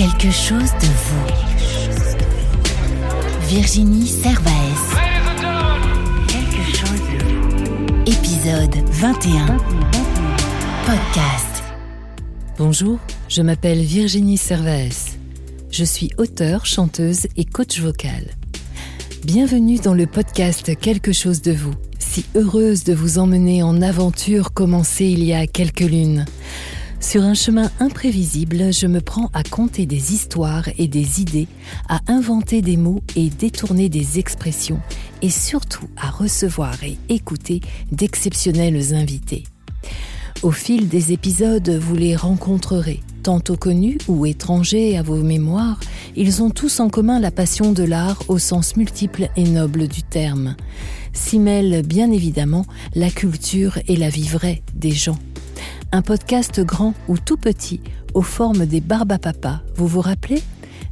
Quelque chose de vous. Virginie Servaes. Épisode 21. Podcast. Bonjour, je m'appelle Virginie Servaes. Je suis auteure, chanteuse et coach vocal. Bienvenue dans le podcast Quelque chose de vous. Si heureuse de vous emmener en aventure commencée il y a quelques lunes. Sur un chemin imprévisible, je me prends à compter des histoires et des idées, à inventer des mots et détourner des expressions, et surtout à recevoir et écouter d'exceptionnels invités. Au fil des épisodes, vous les rencontrerez, tantôt connus ou étrangers à vos mémoires, ils ont tous en commun la passion de l'art au sens multiple et noble du terme. S'y mêlent bien évidemment la culture et la vie vraie des gens un podcast grand ou tout petit, aux formes des Barbapapas. Vous vous rappelez?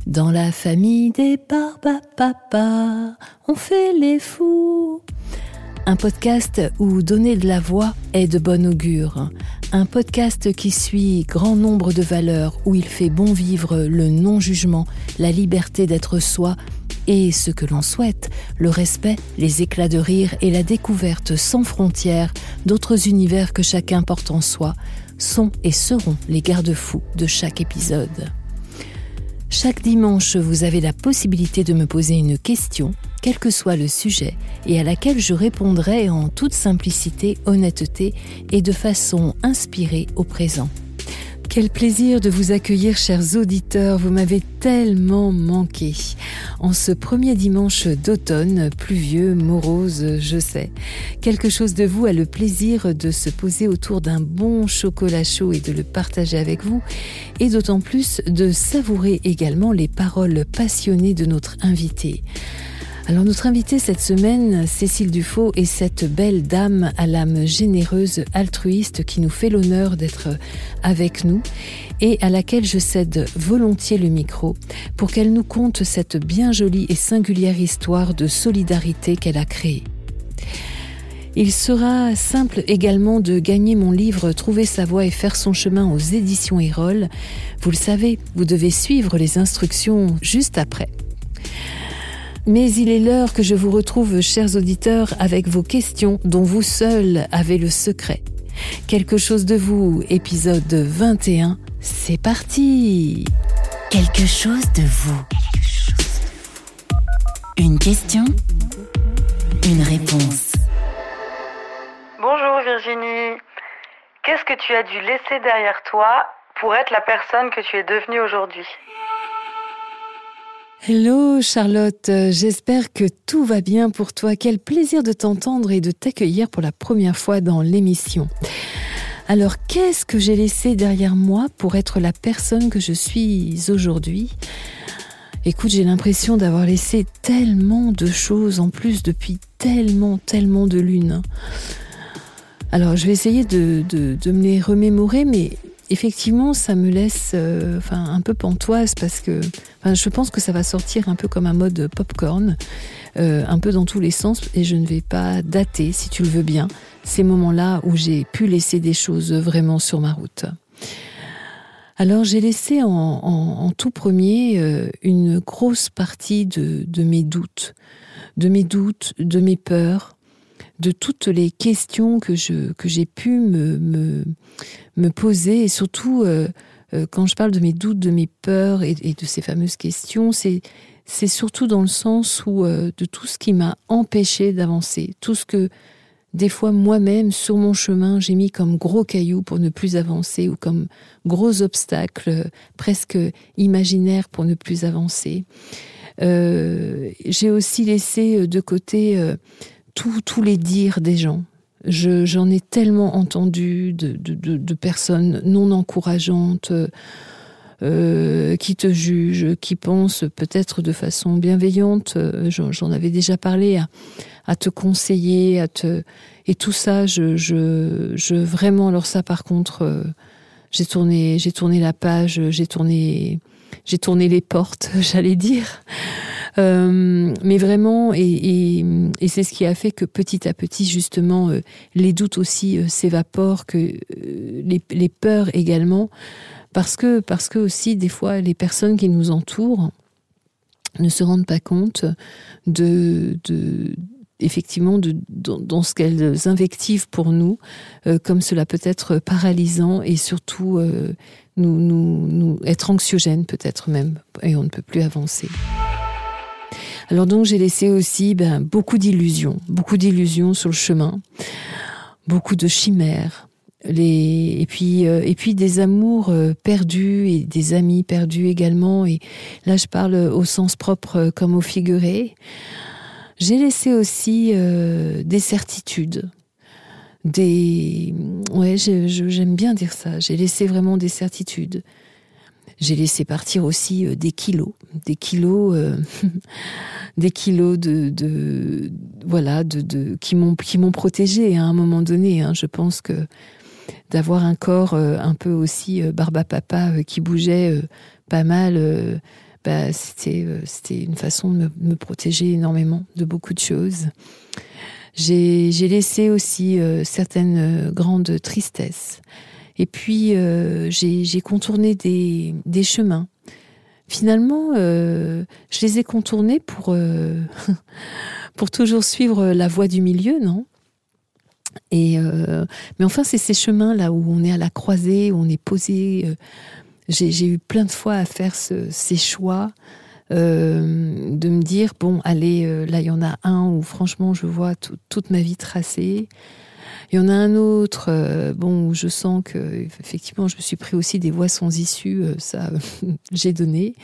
Dans la famille des Barbapapas, on fait les fous. Un podcast où donner de la voix est de bon augure. Un podcast qui suit grand nombre de valeurs, où il fait bon vivre le non-jugement, la liberté d'être soi et ce que l'on souhaite, le respect, les éclats de rire et la découverte sans frontières d'autres univers que chacun porte en soi, sont et seront les garde-fous de chaque épisode. Chaque dimanche, vous avez la possibilité de me poser une question, quel que soit le sujet, et à laquelle je répondrai en toute simplicité, honnêteté et de façon inspirée au présent. Quel plaisir de vous accueillir, chers auditeurs. Vous m'avez tellement manqué. En ce premier dimanche d'automne, pluvieux, morose, je sais. Quelque chose de vous a le plaisir de se poser autour d'un bon chocolat chaud et de le partager avec vous. Et d'autant plus de savourer également les paroles passionnées de notre invité. Alors notre invitée cette semaine, Cécile Dufaux, est cette belle dame à l'âme généreuse, altruiste qui nous fait l'honneur d'être avec nous et à laquelle je cède volontiers le micro pour qu'elle nous conte cette bien jolie et singulière histoire de solidarité qu'elle a créée. Il sera simple également de gagner mon livre Trouver sa voie et faire son chemin aux éditions Erol. Vous le savez, vous devez suivre les instructions juste après. Mais il est l'heure que je vous retrouve, chers auditeurs, avec vos questions dont vous seuls avez le secret. Quelque chose de vous, épisode 21, c'est parti Quelque chose de vous. Une question, une réponse. Bonjour Virginie. Qu'est-ce que tu as dû laisser derrière toi pour être la personne que tu es devenue aujourd'hui? Hello Charlotte, euh, j'espère que tout va bien pour toi. Quel plaisir de t'entendre et de t'accueillir pour la première fois dans l'émission. Alors qu'est-ce que j'ai laissé derrière moi pour être la personne que je suis aujourd'hui? Écoute, j'ai l'impression d'avoir laissé tellement de choses en plus depuis tellement, tellement de lunes. Alors je vais essayer de, de me les remémorer, mais effectivement, ça me laisse euh, un peu pantoise parce que je pense que ça va sortir un peu comme un mode popcorn, euh, un peu dans tous les sens, et je ne vais pas dater, si tu le veux bien, ces moments-là où j'ai pu laisser des choses vraiment sur ma route. Alors j'ai laissé en, tout premier euh, une grosse partie de, mes doutes, de mes doutes, de mes peurs, de toutes les questions que je que j'ai pu me, me, poser et surtout euh, euh, quand je parle de mes doutes, de mes peurs et, de ces fameuses questions, c'est c'est surtout dans le sens où euh, de tout ce qui m'a empêché d'avancer, tout ce que des fois moi-même sur mon chemin j'ai mis comme gros cailloux pour ne plus avancer ou comme gros obstacles presque imaginaires pour ne plus avancer. j'ai aussi laissé de côté tous les dires des gens. J'en ai tellement entendu de, personnes non encourageantes euh, qui te jugent, qui pensent peut-être de façon bienveillante. Euh, j'en avais déjà parlé à, te conseiller, à te et tout ça. Je, je, vraiment alors ça par contre, euh, j'ai tourné j'ai tourné la page, j'ai tourné j'ai tourné les portes, j'allais dire. Euh, mais vraiment, et, c'est ce qui a fait que petit à petit, justement, euh, les doutes aussi euh, s'évaporent, que les, peurs également. parce que, parce que aussi, des fois, les personnes qui nous entourent ne se rendent pas compte de, effectivement dans, ce qu'elles invectivent pour nous, comme cela peut être paralysant et surtout nous, être anxiogène peut-être même, et on ne peut plus avancer. Alors donc j'ai laissé aussi ben, beaucoup d'illusions, beaucoup d'illusions sur le chemin, beaucoup de chimères, les et puis euh, et puis des amours euh, perdus et des amis perdus également. Et là je parle au sens propre euh, comme au figuré. J'ai laissé aussi des certitudes des ouais j'aime bien dire ça. J'ai laissé vraiment des certitudes j'ai laissé partir aussi des kilos des kilos des kilos de, voilà de, qui m'ont qui m'ont protégé à un moment donné hein. je pense que d'avoir un corps euh, un peu aussi euh, barba papa euh, qui bougeait pas mal, bah, c'était c'était une façon de me, protéger énormément de beaucoup de choses. J'ai laissé aussi certaines grandes tristesses. Et puis, j'ai contourné des, chemins. Finalement, je les ai contournés pour, pour toujours suivre la voie du milieu, non? Et euh, mais enfin, c'est ces chemins là où on est à la croisée, où on est posé. Euh, j'ai eu plein de fois à faire ces choix, euh, de me dire bon, allez, là il y en a un où franchement je vois toute ma vie tracée. Il y en a un autre, bon, où je sens que effectivement je me suis pris aussi des voies sans issue, ça j'ai donné.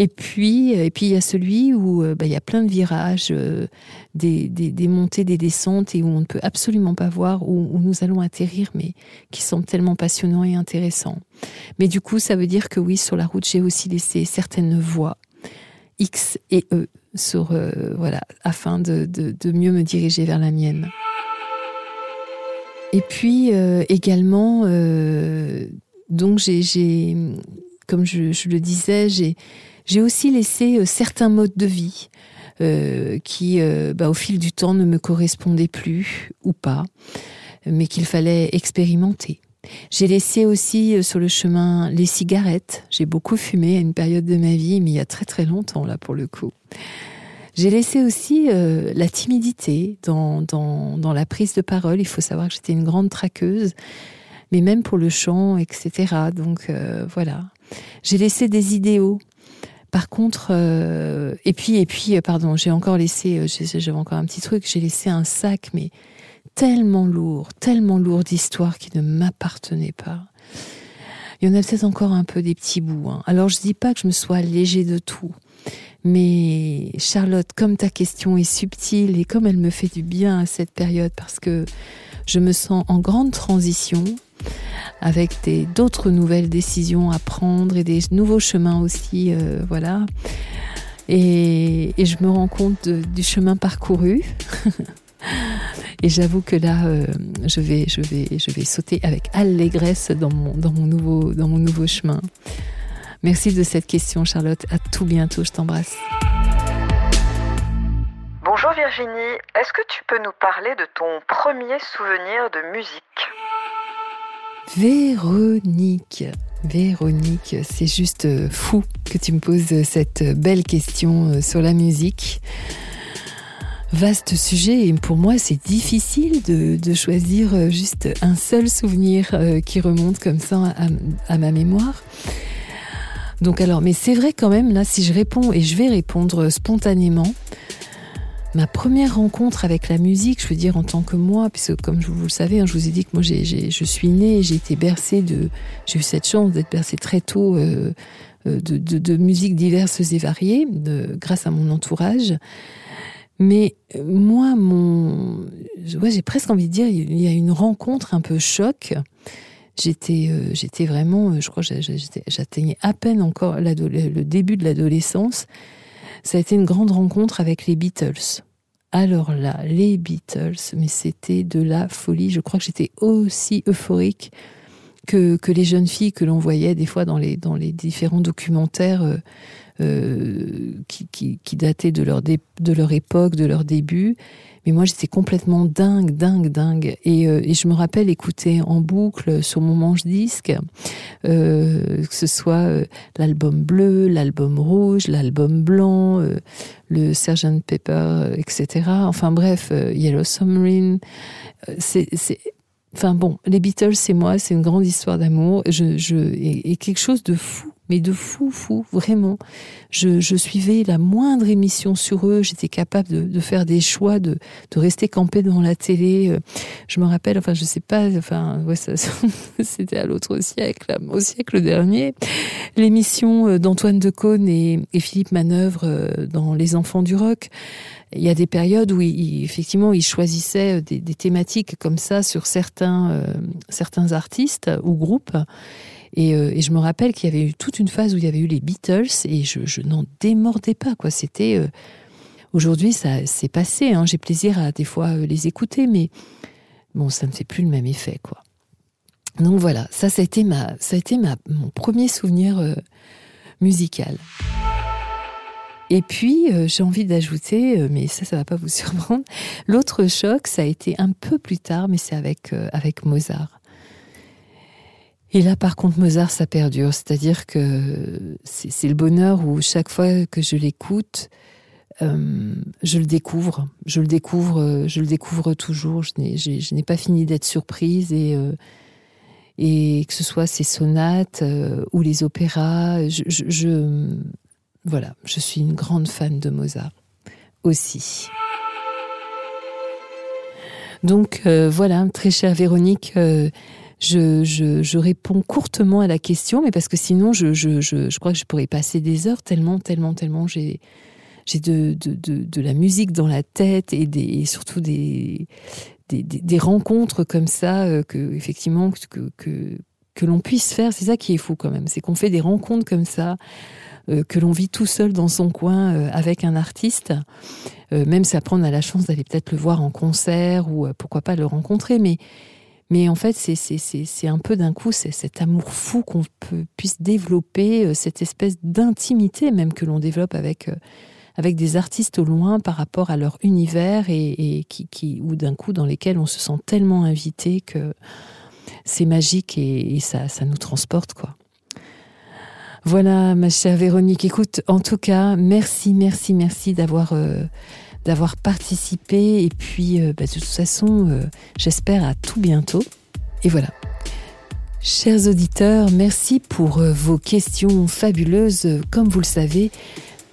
Et puis, et puis il y a celui où euh, bah, il y a plein de virages, euh, des, des, montées, des descentes, et où on ne peut absolument pas voir où, nous allons atterrir, mais qui semble tellement passionnant et intéressant. Mais du coup, ça veut dire que oui, sur la route, j'ai aussi laissé certaines voies, X et E, sur, euh, voilà, afin de, de, mieux me diriger vers la mienne. Et puis également, donc j'ai, comme je, je le disais, j'ai aussi laissé euh, certains modes de vie euh, qui, euh, bah, au fil du temps, ne me correspondaient plus ou pas, mais qu'il fallait expérimenter. J'ai laissé aussi sur le chemin les cigarettes. J'ai beaucoup fumé à une période de ma vie, mais il y a très très longtemps là pour le coup. J'ai laissé aussi la timidité dans, la prise de parole. Il faut savoir que j'étais une grande traqueuse, mais même pour le chant, etc. Donc voilà. J'ai laissé des idéaux par contre, euh, et puis, et puis, euh, pardon, j'ai encore laissé, euh, j'avais encore un petit truc, j'ai laissé un sac, mais tellement lourd, tellement lourd d'histoires qui ne m'appartenaient pas. Il y en a peut-être encore un peu des petits bouts. Hein. Alors, je dis pas que je me sois allégée de tout. Mais Charlotte, comme ta question est subtile et comme elle me fait du bien à cette période, parce que je me sens en grande transition, avec d'autres nouvelles décisions à prendre et des nouveaux chemins aussi, euh, voilà. Et, je me rends compte du chemin parcouru. et j'avoue que là, euh, je, vais, je, vais, je vais sauter avec allégresse dans mon, dans mon, nouveau, dans mon nouveau chemin. Merci de cette question, Charlotte. À tout bientôt. Je t'embrasse. Bonjour Virginie. Est-ce que tu peux nous parler de ton premier souvenir de musique? Véronique. Véronique, c'est juste euh, fou que tu me poses cette belle question euh, sur la musique. Vaste sujet et pour moi c'est difficile de, choisir euh, juste un seul souvenir qui remonte comme ça à, ma mémoire. Donc alors, mais c'est vrai quand même, là si je réponds et je vais répondre spontanément, ma première rencontre avec la musique, je veux dire en tant que moi, puisque comme vous le savez, hein, je vous ai dit que moi je suis née, j'ai été bercée de, j'ai eu cette chance d'être bercée très tôt euh, euh, de, de, musiques diverses et variées, grâce à mon entourage. Mais euh, moi, mon, j'ai presque envie de dire, il y a une rencontre un peu choc. J'étais, j'étais vraiment, je crois, j'atteignais à peine encore le début de l'adolescence ça a été une grande rencontre avec les Beatles. Alors là, les Beatles, mais c'était de la folie. Je crois que j'étais aussi euphorique que, les jeunes filles que l'on voyait des fois dans les, différents documentaires euh, euh, qui, dataient de leur, époque, de leur début. Mais moi, j'étais complètement dingue, dingue, dingue. Et, euh, je me rappelle écouter en boucle sur mon manche-disque, que ce soit l'album bleu, l'album rouge, l'album blanc, le Sgt Pepper, etc. Enfin bref, Yellow Submarine. C'est Enfin bon, les Beatles, c'est moi, c'est une grande histoire d'amour, je, je, et, et, quelque chose de fou, mais de fou, fou, vraiment. Je, je suivais la moindre émission sur eux, j'étais capable de, de, faire des choix, de, de rester campé devant la télé. Je me rappelle, enfin, je sais pas, enfin, ouais, ça, c'était à l'autre siècle, au siècle dernier, l'émission d'Antoine Decaune et, et Philippe Manœuvre dans Les Enfants du Rock il y a des périodes où il, effectivement il choisissait des, des, thématiques comme ça sur certains euh, certains artistes ou groupes et, euh, et je me rappelle qu'il y avait eu toute une phase où il y avait eu les Beatles et je, n'en démordais pas quoi c'était euh, aujourd'hui ça s'est passé hein. j'ai plaisir à des fois les écouter mais bon ça ne fait plus le même effet donc voilà ça a été ma ça a été mon premier souvenir euh, musical et puis, euh, j'ai envie d'ajouter, euh, mais ça, ça va pas vous surprendre, l'autre choc, ça a été un peu plus tard, mais c'est avec, euh, avec Mozart. Et là, par contre, Mozart, ça perdure. C'est-à-dire que c'est le bonheur où chaque fois que je l'écoute, euh, je le découvre. Je le découvre, je le découvre toujours. Je n'ai pas fini d'être surprise et, euh, que ce soit ces sonates euh, ou les opéras, je, Voilà, je suis une grande fan de Mozart aussi. Donc euh, voilà, très chère Véronique, euh, je, je, je réponds courtement à la question, mais parce que sinon je, je, crois que je pourrais passer des heures tellement, tellement, tellement j'ai j'ai de, de, de, de la musique dans la tête et, des, et surtout des, des, des, rencontres comme ça euh, que effectivement que, que, que l'on puisse faire c'est ça qui est fou quand même. C'est qu'on fait des rencontres comme ça Euh, que l'on vit tout seul dans son coin euh, avec un artiste. Même si après on a la chance d'aller peut-être le voir en concert ou pourquoi pas le rencontrer mais mais en fait c'est un peu d'un coup c'est cet amour fou qu'on puisse développer euh, cette espèce d'intimité même que l'on développe avec euh, avec des artistes au loin par rapport à leur univers et, et qui, qui ou d'un coup dans lesquels on se sent tellement invité que c'est magique et, et ça ça nous transporte quoi. Voilà ma chère Véronique, écoute, en tout cas, merci, merci, merci d'avoir euh, d'avoir participé et puis euh, bah, de toute façon, euh, j'espère à tout bientôt. Et voilà. Chers auditeurs, merci pour euh, vos questions fabuleuses. Comme vous le savez,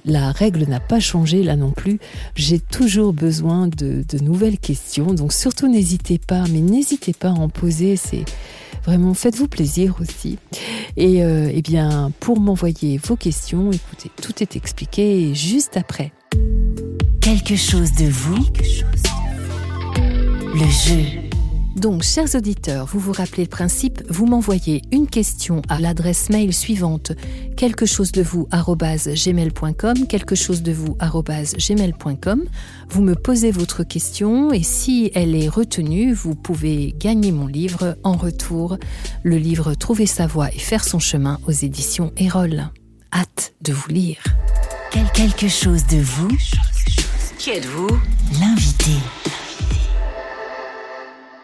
la règle n'a pas changé là non plus. J'ai toujours besoin de, nouvelles questions, donc surtout n'hésitez pas, mais n'hésitez pas à en poser, c'est vraiment faites-vous plaisir aussi et euh, eh bien pour m'envoyer vos questions écoutez tout est expliqué juste après quelque chose de vous le jeu Donc, chers auditeurs, vous vous rappelez le principe, vous m'envoyez une question à l'adresse mail suivante quelque chose de vous gmail.com quelque chose de vous gmail.com vous me posez votre question et si elle est retenue, vous pouvez gagner mon livre en retour le livre trouver sa voix et faire son chemin aux éditions Erol. Hâte de vous lire. Quel quelque chose de vous Qui êtes-vous? L'invité.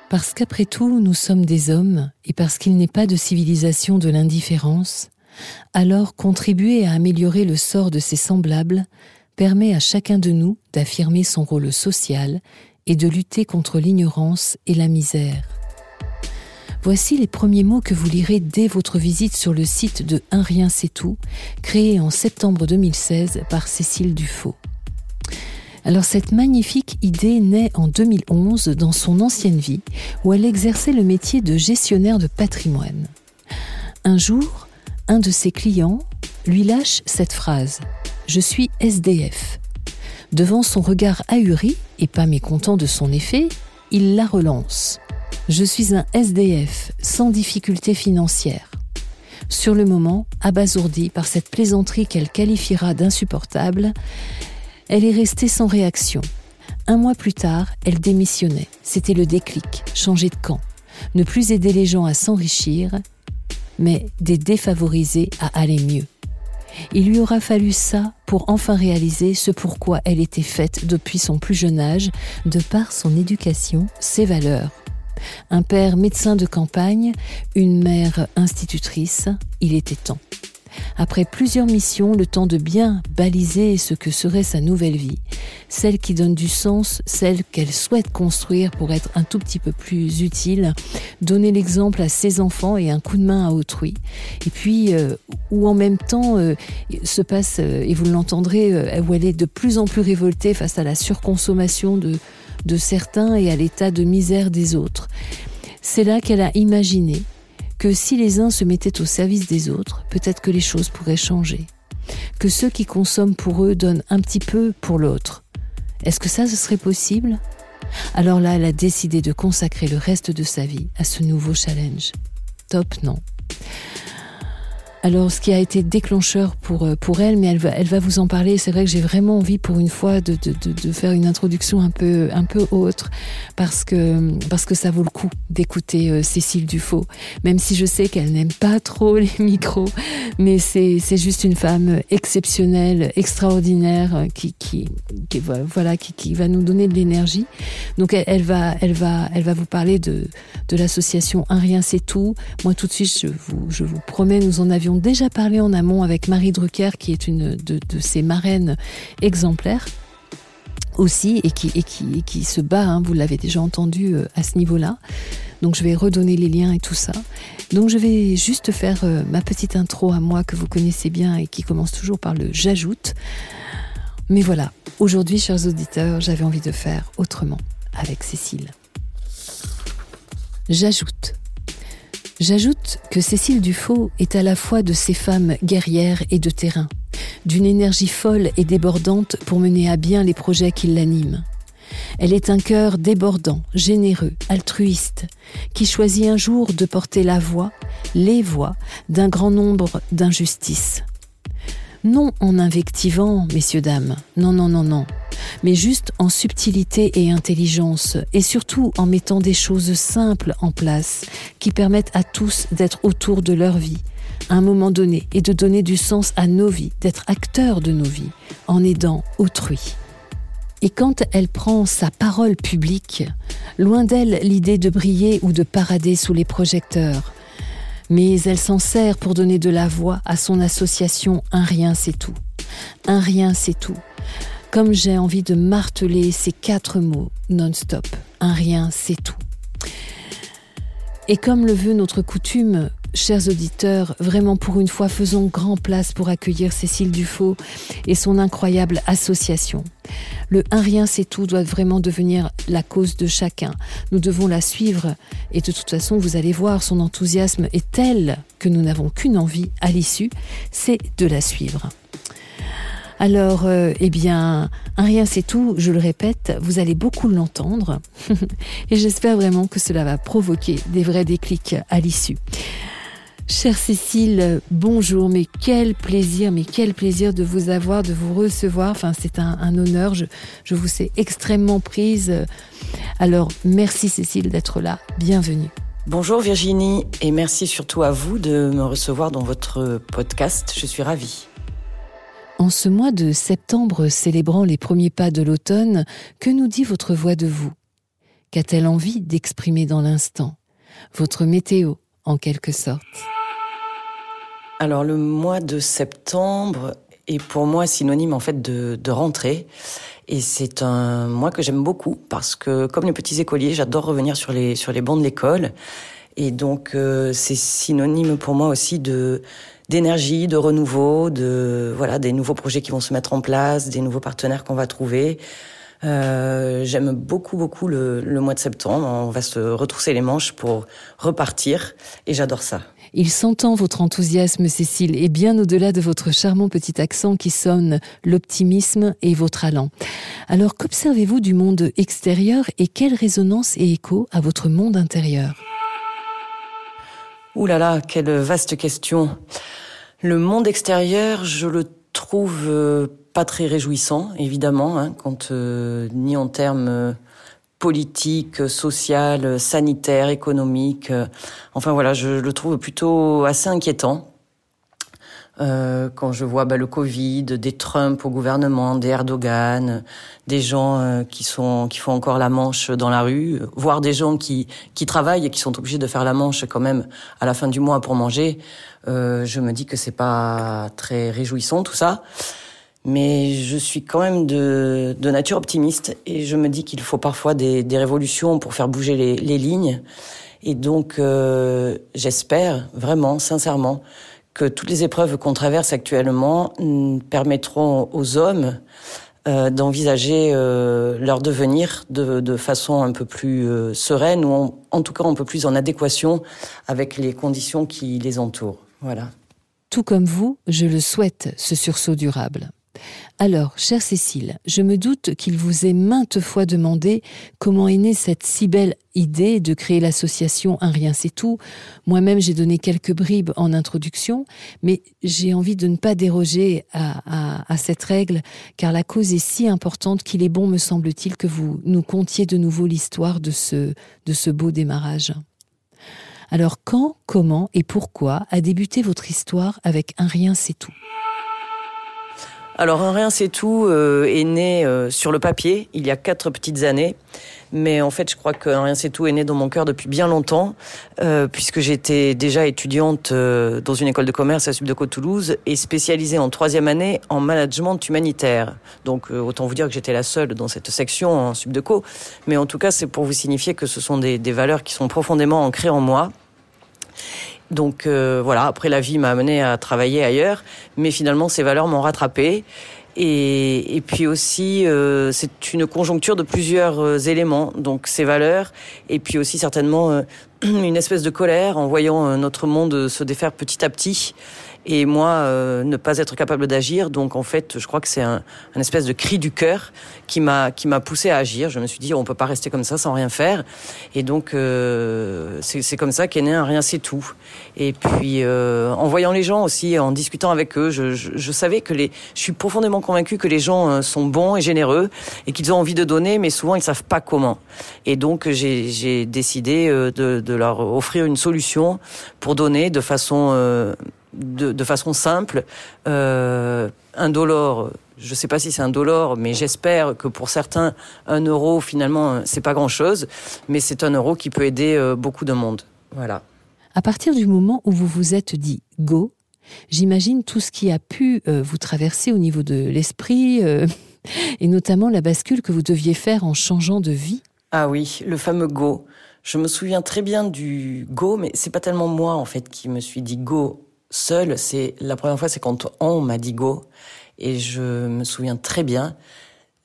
Parce qu'après tout, nous sommes des hommes et parce qu'il n'est pas de civilisation de l'indifférence, alors contribuer à améliorer le sort de ses semblables permet à chacun de nous d'affirmer son rôle social et de lutter contre l'ignorance et la misère. Voici les premiers mots que vous lirez dès votre visite sur le site de Un rien c'est tout, créé en septembre 2016 par Cécile Dufaux. Alors cette magnifique idée naît en 2011 dans son ancienne vie où elle exerçait le métier de gestionnaire de patrimoine. Un jour, un de ses clients lui lâche cette phrase: "Je suis SDF." Devant son regard ahuri et pas mécontent de son effet, il la relance: "Je suis un SDF sans difficulté financière." Sur le moment, abasourdi par cette plaisanterie qu'elle qualifiera d'insupportable, elle est restée sans réaction. Un mois plus tard, elle démissionnait. C'était le déclic, changer de camp, ne plus aider les gens à s'enrichir mais des défavorisés à aller mieux. Il lui aura fallu ça pour enfin réaliser ce pourquoi elle était faite depuis son plus jeune âge, de par son éducation, ses valeurs. Un père médecin de campagne, une mère institutrice, il était temps. Après plusieurs missions, le temps de bien baliser ce que serait sa nouvelle vie, celle qui donne du sens, celle qu'elle souhaite construire pour être un tout petit peu plus utile, donner l'exemple à ses enfants et un coup de main à autrui. Et puis, euh, où en même temps euh, se passe, euh, et vous l'entendrez, où elle est de plus en plus révoltée face à la surconsommation de, de certains et à l'état de misère des autres. C'est là qu'elle a imaginé que si les uns se mettaient au service des autres, peut-être que les choses pourraient changer. Que ceux qui consomment pour eux donnent un petit peu pour l'autre. Est-ce que ça, ce serait possible? Alors là, elle a décidé de consacrer le reste de sa vie à ce nouveau challenge. Top, non? Alors, ce qui a été déclencheur pour, euh, pour elle, mais elle va, elle va vous en parler. C'est vrai que j'ai vraiment envie, pour une fois, de, de, de, de, faire une introduction un peu, un peu autre, parce que, parce que ça vaut le coup d'écouter euh, Cécile Dufaux, même si je sais qu'elle n'aime pas trop les micros, mais c'est, c'est juste une femme exceptionnelle, extraordinaire, euh, qui, qui, qui voilà, qui, qui va nous donner de l'énergie. Donc, elle, elle, va, elle va, elle va vous parler de, de l'association Un rien c'est tout. Moi, tout de suite, je vous, je vous promets, nous en avions déjà parlé en amont avec Marie Drucker, qui est une de, de ces marraines exemplaires aussi et qui se bat, hein, vous l'avez déjà entendu euh, à ce niveau-là. Donc je vais redonner les liens et tout ça. Donc je vais juste faire euh, ma petite intro à moi que vous connaissez bien et qui commence toujours par le j'ajoute. Mais voilà, aujourd'hui, chers auditeurs, j'avais envie de faire autrement avec Cécile. J'ajoute. J'ajoute que Cécile Dufaux est à la fois de ces femmes guerrières et de terrain, d'une énergie folle et débordante pour mener à bien les projets qui l'animent. Elle est un cœur débordant, généreux, altruiste, qui choisit un jour de porter la voix, les voix, d'un grand nombre d'injustices. Non en invectivant, messieurs, dames, non, non, non, non, mais juste en subtilité et intelligence, et surtout en mettant des choses simples en place, qui permettent à tous d'être autour de leur vie, à un moment donné, et de donner du sens à nos vies, d'être acteurs de nos vies, en aidant autrui. Et quand elle prend sa parole publique, loin d'elle l'idée de briller ou de parader sous les projecteurs, mais elle s'en sert pour donner de la voix à son association Un rien c'est tout. Un rien c'est tout comme j'ai envie de marteler ces quatre mots non-stop. Un rien, c'est tout. Et comme le veut notre coutume, chers auditeurs, vraiment pour une fois, faisons grand place pour accueillir Cécile Dufaux et son incroyable association. Le un rien c'est tout doit vraiment devenir la cause de chacun. Nous devons la suivre et de toute façon, vous allez voir, son enthousiasme est tel que nous n'avons qu'une envie à l'issue, c'est de la suivre. Alors, euh, eh bien, un rien c'est tout, je le répète, vous allez beaucoup l'entendre et j'espère vraiment que cela va provoquer des vrais déclics à l'issue. Chère Cécile, bonjour, mais quel plaisir, mais quel plaisir de vous avoir, de vous recevoir. Enfin, c'est un, un, honneur, je, je vous sais extrêmement prise. Alors, merci Cécile d'être là, bienvenue. Bonjour Virginie, et merci surtout à vous de me recevoir dans votre podcast, je suis ravie. En ce mois de septembre célébrant les premiers pas de l'automne, que nous dit votre voix de vous? Qu'a-t-elle envie d'exprimer dans l'instant? Votre météo, en quelque sorte. Alors le mois de septembre est pour moi synonyme en fait de, de rentrée. Et c'est un mois que j'aime beaucoup parce que comme les petits écoliers, j'adore revenir sur les, sur les bancs de l'école. Et donc euh, c'est synonyme pour moi aussi de d'énergie, de renouveau, de voilà des nouveaux projets qui vont se mettre en place, des nouveaux partenaires qu'on va trouver. Euh, J'aime beaucoup beaucoup le, le mois de septembre. On va se retrousser les manches pour repartir et j'adore ça. Il s'entend votre enthousiasme, Cécile, et bien au-delà de votre charmant petit accent qui sonne l'optimisme et votre allant. Alors, qu'observez-vous du monde extérieur et quelle résonance et écho à votre monde intérieur? Ouh là là, quelle vaste question. Le monde extérieur, je le trouve euh, pas très réjouissant, évidemment, hein, quand euh, ni en termes euh, politique, social, sanitaire, économique. Enfin voilà, je le trouve plutôt assez inquiétant. Euh, quand je vois bah, le Covid, des Trump au gouvernement, des Erdogan, des gens euh, qui sont qui font encore la manche dans la rue, voire des gens qui qui travaillent et qui sont obligés de faire la manche quand même à la fin du mois pour manger, euh, je me dis que c'est pas très réjouissant tout ça. Mais je suis quand même de, de nature optimiste et je me dis qu'il faut parfois des, des, révolutions pour faire bouger les, les lignes. Et donc, euh, j'espère vraiment, sincèrement, que toutes les épreuves qu'on traverse actuellement permettront aux hommes euh, d'envisager euh, leur devenir de, de, façon un peu plus euh, sereine ou en, tout cas un peu plus en adéquation avec les conditions qui les entourent. Voilà. Tout comme vous, je le souhaite, ce sursaut durable. Alors, chère Cécile, je me doute qu'il vous est maintes fois demandé comment est née cette si belle idée de créer l'association Un rien c'est tout. Moi-même, j'ai donné quelques bribes en introduction, mais j'ai envie de ne pas déroger à, à, à, cette règle, car la cause est si importante qu'il est bon, me semble-t-il, que vous nous contiez de nouveau l'histoire de ce, de ce beau démarrage. Alors quand, comment et pourquoi a débuté votre histoire avec Un rien c'est tout? Alors un rien c'est tout euh, est né euh, sur le papier il y a quatre petites années. Mais en fait, je crois qu'un rien c'est tout est né dans mon cœur depuis bien longtemps, euh, puisque j'étais déjà étudiante dans une école de commerce à Subdeco Toulouse et spécialisée en troisième année en management humanitaire. Donc autant vous dire que j'étais la seule dans cette section en Subdeco. Mais en tout cas, c'est pour vous signifier que ce sont des valeurs qui sont profondément ancrées en moi donc euh, voilà, après la vie m'a amené à travailler ailleurs, mais finalement ces valeurs m'ont rattrapé. Et, et, puis aussi, euh, c'est une conjoncture de plusieurs euh, éléments, donc ces valeurs, et puis aussi certainement euh, une espèce de colère en voyant euh, notre monde se défaire petit à petit et moi euh, ne pas être capable d'agir. Donc en fait, je crois que c'est un, un, espèce de cri du cœur qui m'a qui m'a poussé à agir. Je me suis dit on peut pas rester comme ça sans rien faire. Et donc euh, c'est comme ça qu'est né un rien c'est tout. Et puis euh, en voyant les gens aussi, en discutant avec eux, je, je, je, savais que les, je suis profondément convaincu que les gens euh, sont bons et généreux et qu'ils ont envie de donner, mais souvent ils savent pas comment. Et donc j'ai décidé euh, de, de leur offrir une solution pour donner de façon euh, de, de, façon simple, euh, indolore. Je ne sais pas si c'est indolore, mais j'espère que pour certains, un euro finalement c'est pas grand-chose, mais c'est un euro qui peut aider euh, beaucoup de monde. Voilà. À partir du moment où vous vous êtes dit go, j'imagine tout ce qui a pu euh, vous traverser au niveau de l'esprit euh, et notamment la bascule que vous deviez faire en changeant de vie. Ah oui, le fameux go. Je me souviens très bien du go, mais c'est pas tellement moi en fait qui me suis dit go seul, c'est la première fois, c'est quand on m'a dit go, et je me souviens très bien.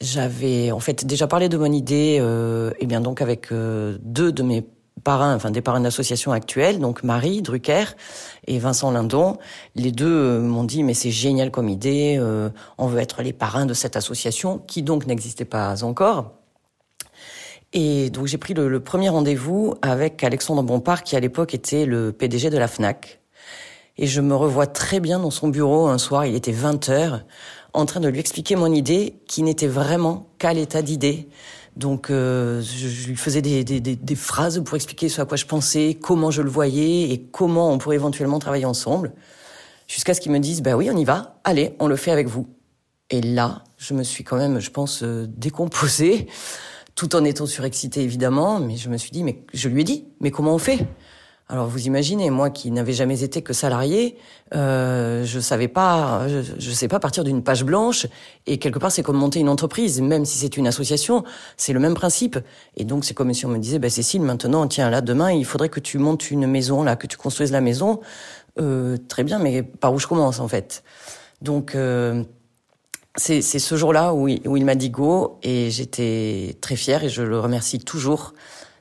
J'avais en fait déjà parlé de mon idée, euh, et bien donc avec euh, deux de mes parrains, enfin des parrains d'association actuels, donc Marie Drucker et Vincent Lindon. Les deux euh, m'ont dit mais c'est génial comme idée, euh, on veut être les parrains de cette association qui donc n'existait pas encore. Et donc j'ai pris le, le premier rendez-vous avec Alexandre Bompard qui à l'époque était le PDG de la Fnac. Et je me revois très bien dans son bureau un soir, il était 20 heures, en train de lui expliquer mon idée qui n'était vraiment qu'à l'état d'idée. Donc euh, je, lui faisais des, des, des, des, phrases pour expliquer ce à quoi je pensais, comment je le voyais et comment on pourrait éventuellement travailler ensemble. Jusqu'à ce qu'il me dise, bah oui, on y va, allez, on le fait avec vous. Et là, je me suis quand même, je pense, euh, décomposée, tout en étant surexcitée évidemment, mais je me suis dit, mais je lui ai dit, mais comment on fait? Alors vous imaginez, moi qui n'avais jamais été que salarié, euh, je savais pas, je, je sais pas partir d'une page blanche. Et quelque part, c'est comme monter une entreprise, même si c'est une association, c'est le même principe. Et donc c'est comme si on me disait, bah, Cécile, maintenant, tiens là, demain, il faudrait que tu montes une maison là, que tu construises la maison. Euh, très bien, mais par où je commence en fait? Donc euh, c'est ce jour-là où, où il m'a dit go, et j'étais très fière et je le remercie toujours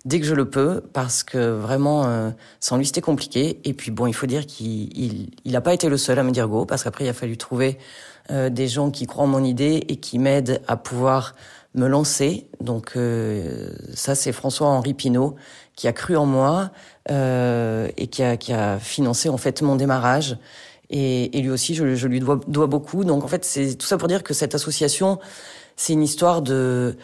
dès que je le peux, parce que vraiment, euh, sans lui, c'était compliqué. Et puis bon, il faut dire qu'il il, n'a pas été le seul à me dire go, parce qu'après, il a fallu trouver euh, des gens qui croient en mon idée et qui m'aident à pouvoir me lancer. Donc euh, ça, c'est François-Henri Pinault qui a cru en moi euh, et qui a, qui a financé en fait mon démarrage. Et, et lui aussi, je, je lui dois, dois beaucoup. Donc en fait, c'est tout ça pour dire que cette association, c'est une histoire de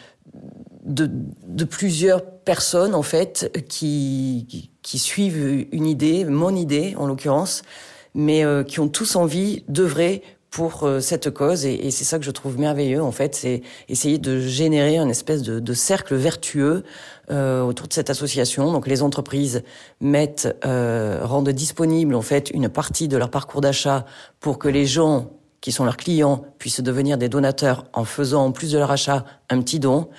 de, de plusieurs personnes en fait qui, qui suivent une idée, mon idée en l'occurrence, mais euh, qui ont tous envie d'œuvrer pour euh, cette cause et, et c'est ça que je trouve merveilleux en fait, c'est essayer de générer un espèce de, de cercle vertueux euh, autour de cette association. Donc les entreprises mettent euh, rendent disponible en fait une partie de leur parcours d'achat pour que les gens qui sont leurs clients puissent devenir des donateurs en faisant en plus de leur achat un petit don.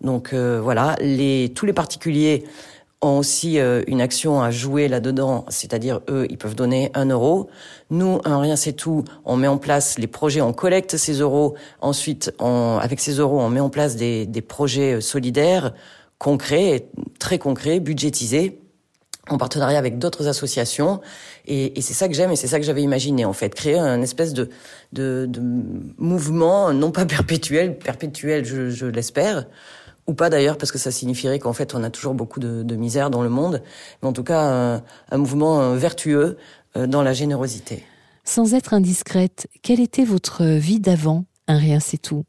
Donc euh, voilà, les tous les particuliers ont aussi euh, une action à jouer là-dedans, c'est-à-dire eux, ils peuvent donner un euro. Nous, un rien c'est tout, on met en place les projets, on collecte ces euros. Ensuite, on, avec ces euros, on met en place des, des projets euh, solidaires, concrets, très concrets, budgétisés en partenariat avec d'autres associations. Et, et c'est ça que j'aime et c'est ça que j'avais imaginé, en fait. Créer un espèce de, de, de mouvement, non pas perpétuel, perpétuel, je, je l'espère, ou pas d'ailleurs, parce que ça signifierait qu'en fait, on a toujours beaucoup de, de, misère dans le monde, mais en tout cas, un, un mouvement vertueux euh, dans la générosité. Sans être indiscrète, quelle était votre vie d'avant Un rien, c'est tout.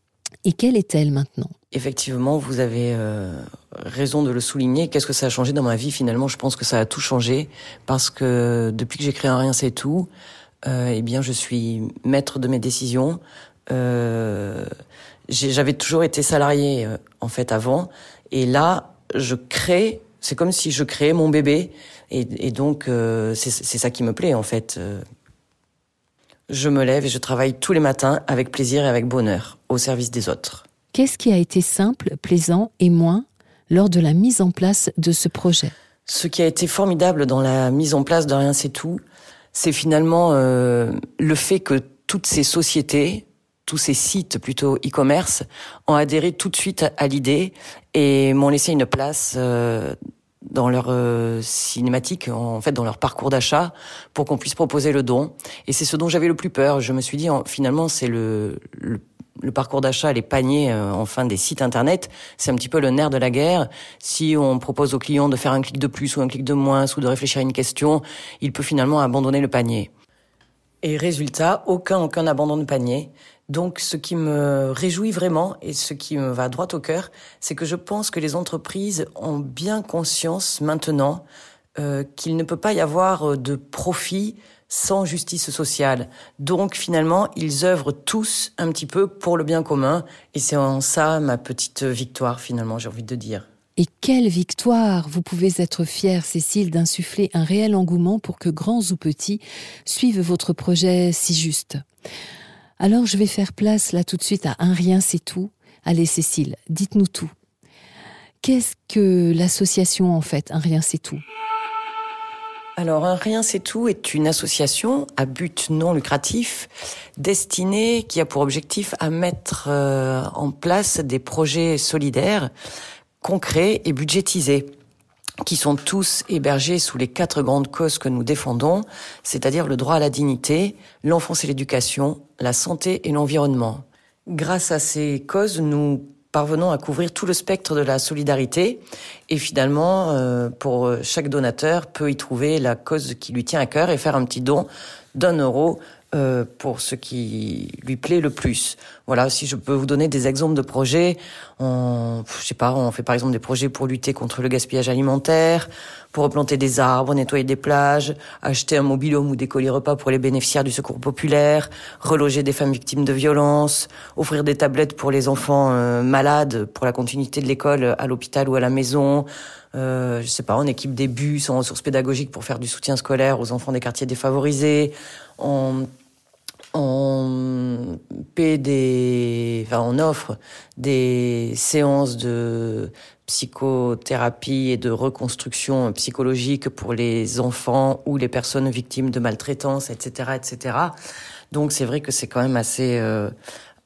Et quelle est-elle maintenant Effectivement, vous avez euh, raison de le souligner. Qu'est-ce que ça a changé dans ma vie Finalement, je pense que ça a tout changé parce que depuis que j'ai créé un rien, c'est tout. Euh, eh bien, je suis maître de mes décisions. Euh, j'avais toujours été salarié euh, en fait avant, et là, je crée. C'est comme si je créais mon bébé, et, et donc euh, c'est ça qui me plaît en fait. Euh, je me lève et je travaille tous les matins avec plaisir et avec bonheur au service des autres. Qu'est-ce qui a été simple, plaisant et moins lors de la mise en place de ce projet? Ce qui a été formidable dans la mise en place de Rien c'est tout, c'est finalement euh, le fait que toutes ces sociétés, tous ces sites plutôt e-commerce ont adhéré tout de suite à, l'idée et m'ont laissé une place euh, dans leur euh, cinématique, en fait dans leur parcours d'achat, pour qu'on puisse proposer le don. Et c'est ce dont j'avais le plus peur. Je me suis dit, en, finalement, c'est le, le, le, parcours d'achat, les paniers, euh, enfin des sites internet, c'est un petit peu le nerf de la guerre. Si on propose au client de faire un clic de plus ou un clic de moins, ou de réfléchir à une question, il peut finalement abandonner le panier. Et résultat, aucun aucun abandon de panier. Donc, ce qui me réjouit vraiment et ce qui me va droit au cœur, c'est que je pense que les entreprises ont bien conscience maintenant euh, qu'il ne peut pas y avoir de profit sans justice sociale. Donc, finalement, ils œuvrent tous un petit peu pour le bien commun. Et c'est en ça ma petite victoire, finalement, j'ai envie de dire. Et quelle victoire Vous pouvez être fière, Cécile, d'insuffler un réel engouement pour que grands ou petits suivent votre projet si juste. Alors je vais faire place là tout de suite à un rien c'est tout. Allez Cécile, dites-nous tout. Qu'est-ce que l'association en fait Un rien c'est tout? Alors, Un Rien C'est Tout est une association à but non lucratif destinée, qui a pour objectif à mettre euh, en place des projets solidaires, concrets et budgétisés qui sont tous hébergés sous les quatre grandes causes que nous défendons, c'est-à-dire le droit à la dignité, l'enfance et l'éducation, la santé et l'environnement. Grâce à ces causes, nous parvenons à couvrir tout le spectre de la solidarité et finalement, euh, pour chaque donateur, peut y trouver la cause qui lui tient à cœur et faire un petit don d'un euro euh, pour ce qui lui plaît le plus. Voilà, si je peux vous donner des exemples de projets, on, je sais pas, on fait par exemple des projets pour lutter contre le gaspillage alimentaire, pour replanter des arbres, nettoyer des plages, acheter un mobil-home ou des colis repas pour les bénéficiaires du secours populaire, reloger des femmes victimes de violences, offrir des tablettes pour les enfants euh, malades pour la continuité de l'école à l'hôpital ou à la maison, euh, je sais pas, on équipe des bus en ressources pédagogiques pour faire du soutien scolaire aux enfants des quartiers défavorisés. On, on paie des, enfin, on offre des séances de psychothérapie et de reconstruction psychologique pour les enfants ou les personnes victimes de maltraitance, etc., etc. Donc c'est vrai que c'est quand même assez euh,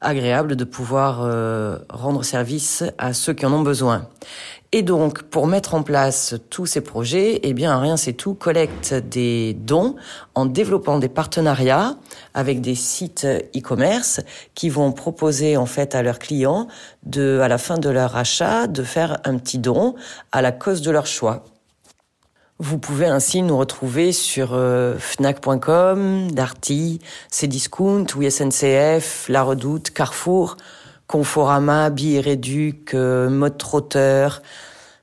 agréable de pouvoir euh, rendre service à ceux qui en ont besoin. Et donc, pour mettre en place tous ces projets, eh bien, Rien c'est tout collecte des dons en développant des partenariats avec des sites e-commerce qui vont proposer en fait à leurs clients de, à la fin de leur achat, de faire un petit don à la cause de leur choix. Vous pouvez ainsi nous retrouver sur euh, fnac.com, Darty, Cdiscount ou La Redoute, Carrefour, Conforama, Billet Réduc, Mode Trotteur,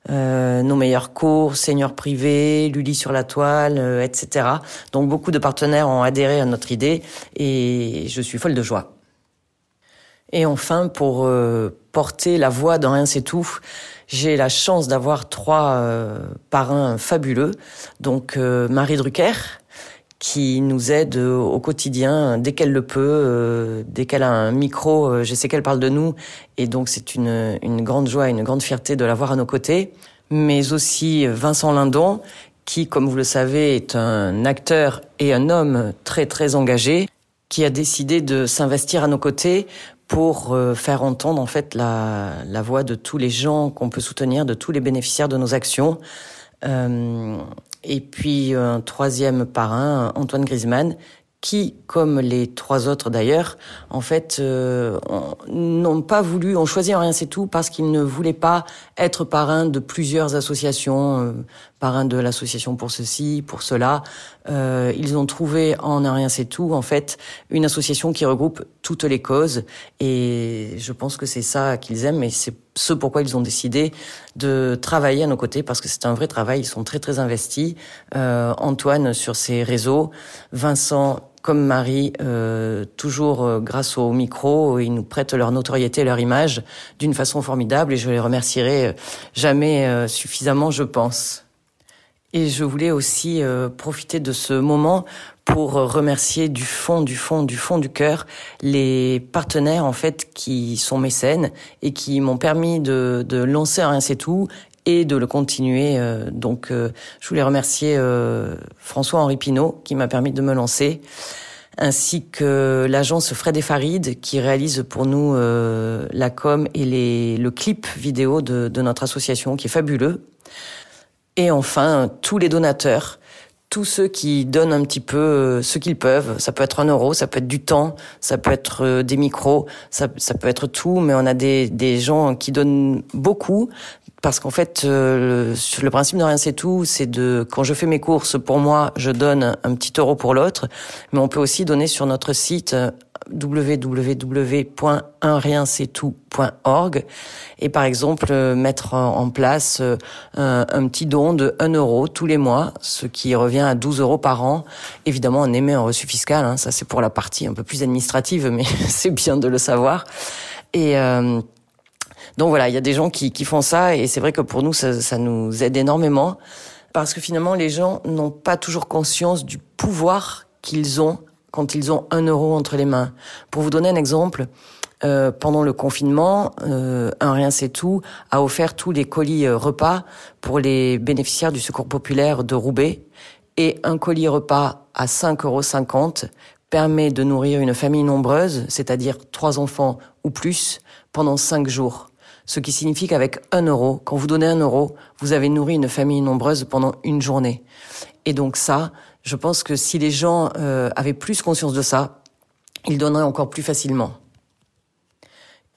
euh, nos meilleurs cours, Seigneur privé, Lully sur la toile, euh, etc. Donc beaucoup de partenaires ont adhéré à notre idée et je suis folle de joie. Et enfin, pour euh, porter la voix dans Rien c'est tout, j'ai la chance d'avoir trois parrains fabuleux. Donc Marie Drucker, qui nous aide au quotidien dès qu'elle le peut, dès qu'elle a un micro, je sais qu'elle parle de nous et donc c'est une, grande joie, une grande fierté de l'avoir à nos côtés mais aussi Vincent Lindon, qui, comme vous le savez, est un acteur et un homme très très engagé, qui a décidé de s'investir à nos côtés pour euh, faire entendre en fait la, voix de tous les gens qu'on peut soutenir, de tous les bénéficiaires de nos actions. Euh, et puis un troisième parrain, Antoine Griezmann, qui, comme les trois autres d'ailleurs, en fait, euh, n'ont pas voulu, ont choisi un rien c'est tout parce qu'ils ne voulaient pas être parrain de plusieurs associations, euh, parrain de l'association pour ceci, pour cela. Euh, ils ont trouvé en un rien c'est tout, en fait, une association qui regroupe toutes les causes et je pense que c'est ça qu'ils aiment et c'est ce pourquoi ils ont décidé de travailler à nos côtés parce que c'est un vrai travail. Ils sont très très investis. Euh, Antoine sur ses réseaux, Vincent comme Marie, euh, toujours euh, grâce au micro, ils nous prêtent leur notoriété, leur image d'une façon formidable et je les remercierai euh, jamais suffisamment, je pense. Et je voulais aussi profiter de ce moment pour remercier du fond, du fond, du fond du cœur les partenaires en fait qui sont mécènes et qui m'ont permis de, de lancer un c'est tout et de le continuer. Euh, donc, euh, je voulais remercier euh, François-Henri Pinault qui m'a permis de me lancer, ainsi que l'agence Fred et Farid qui réalise pour nous la com et les, le clip vidéo de, de notre association qui est fabuleux. Et enfin, tous les donateurs tous ceux qui donnent un petit peu ce qu'ils peuvent. Ça peut être un euro, ça peut être du temps, ça peut être des micros, ça, peut être tout, mais on a des, gens qui donnent beaucoup, parce qu'en fait, euh, le principe de rien c'est tout, c'est de quand je fais mes courses pour moi, je donne un petit euro pour l'autre, mais on peut aussi donner sur notre site euh, www.unriensettout.org et par exemple euh, mettre en place un, un, petit don de 1 euro tous les mois, ce qui revient à 12 euros par an. Évidemment, on émet un reçu fiscal, hein, ça c'est pour la partie un peu plus administrative, mais c'est bien de le savoir. Et euh, donc voilà, il y a des gens qui, qui font ça et c'est vrai que pour nous, ça, ça nous aide énormément parce que finalement, les gens n'ont pas toujours conscience du pouvoir qu'ils ont quand ils ont un euro entre les mains. Pour vous donner un exemple, euh, pendant le confinement, euh, Un Rien C'est Tout a offert tous les colis euh, repas pour les bénéficiaires du Secours populaire de Roubaix. Et un colis repas à 5,50 euros permet de nourrir une famille nombreuse, c'est-à-dire trois enfants ou plus, pendant cinq jours ce qui signifie qu'avec un euro, quand vous donnez un euro, vous avez nourri une famille nombreuse pendant une journée. Et donc ça, je pense que si les gens euh, avaient plus conscience de ça, ils donneraient encore plus facilement.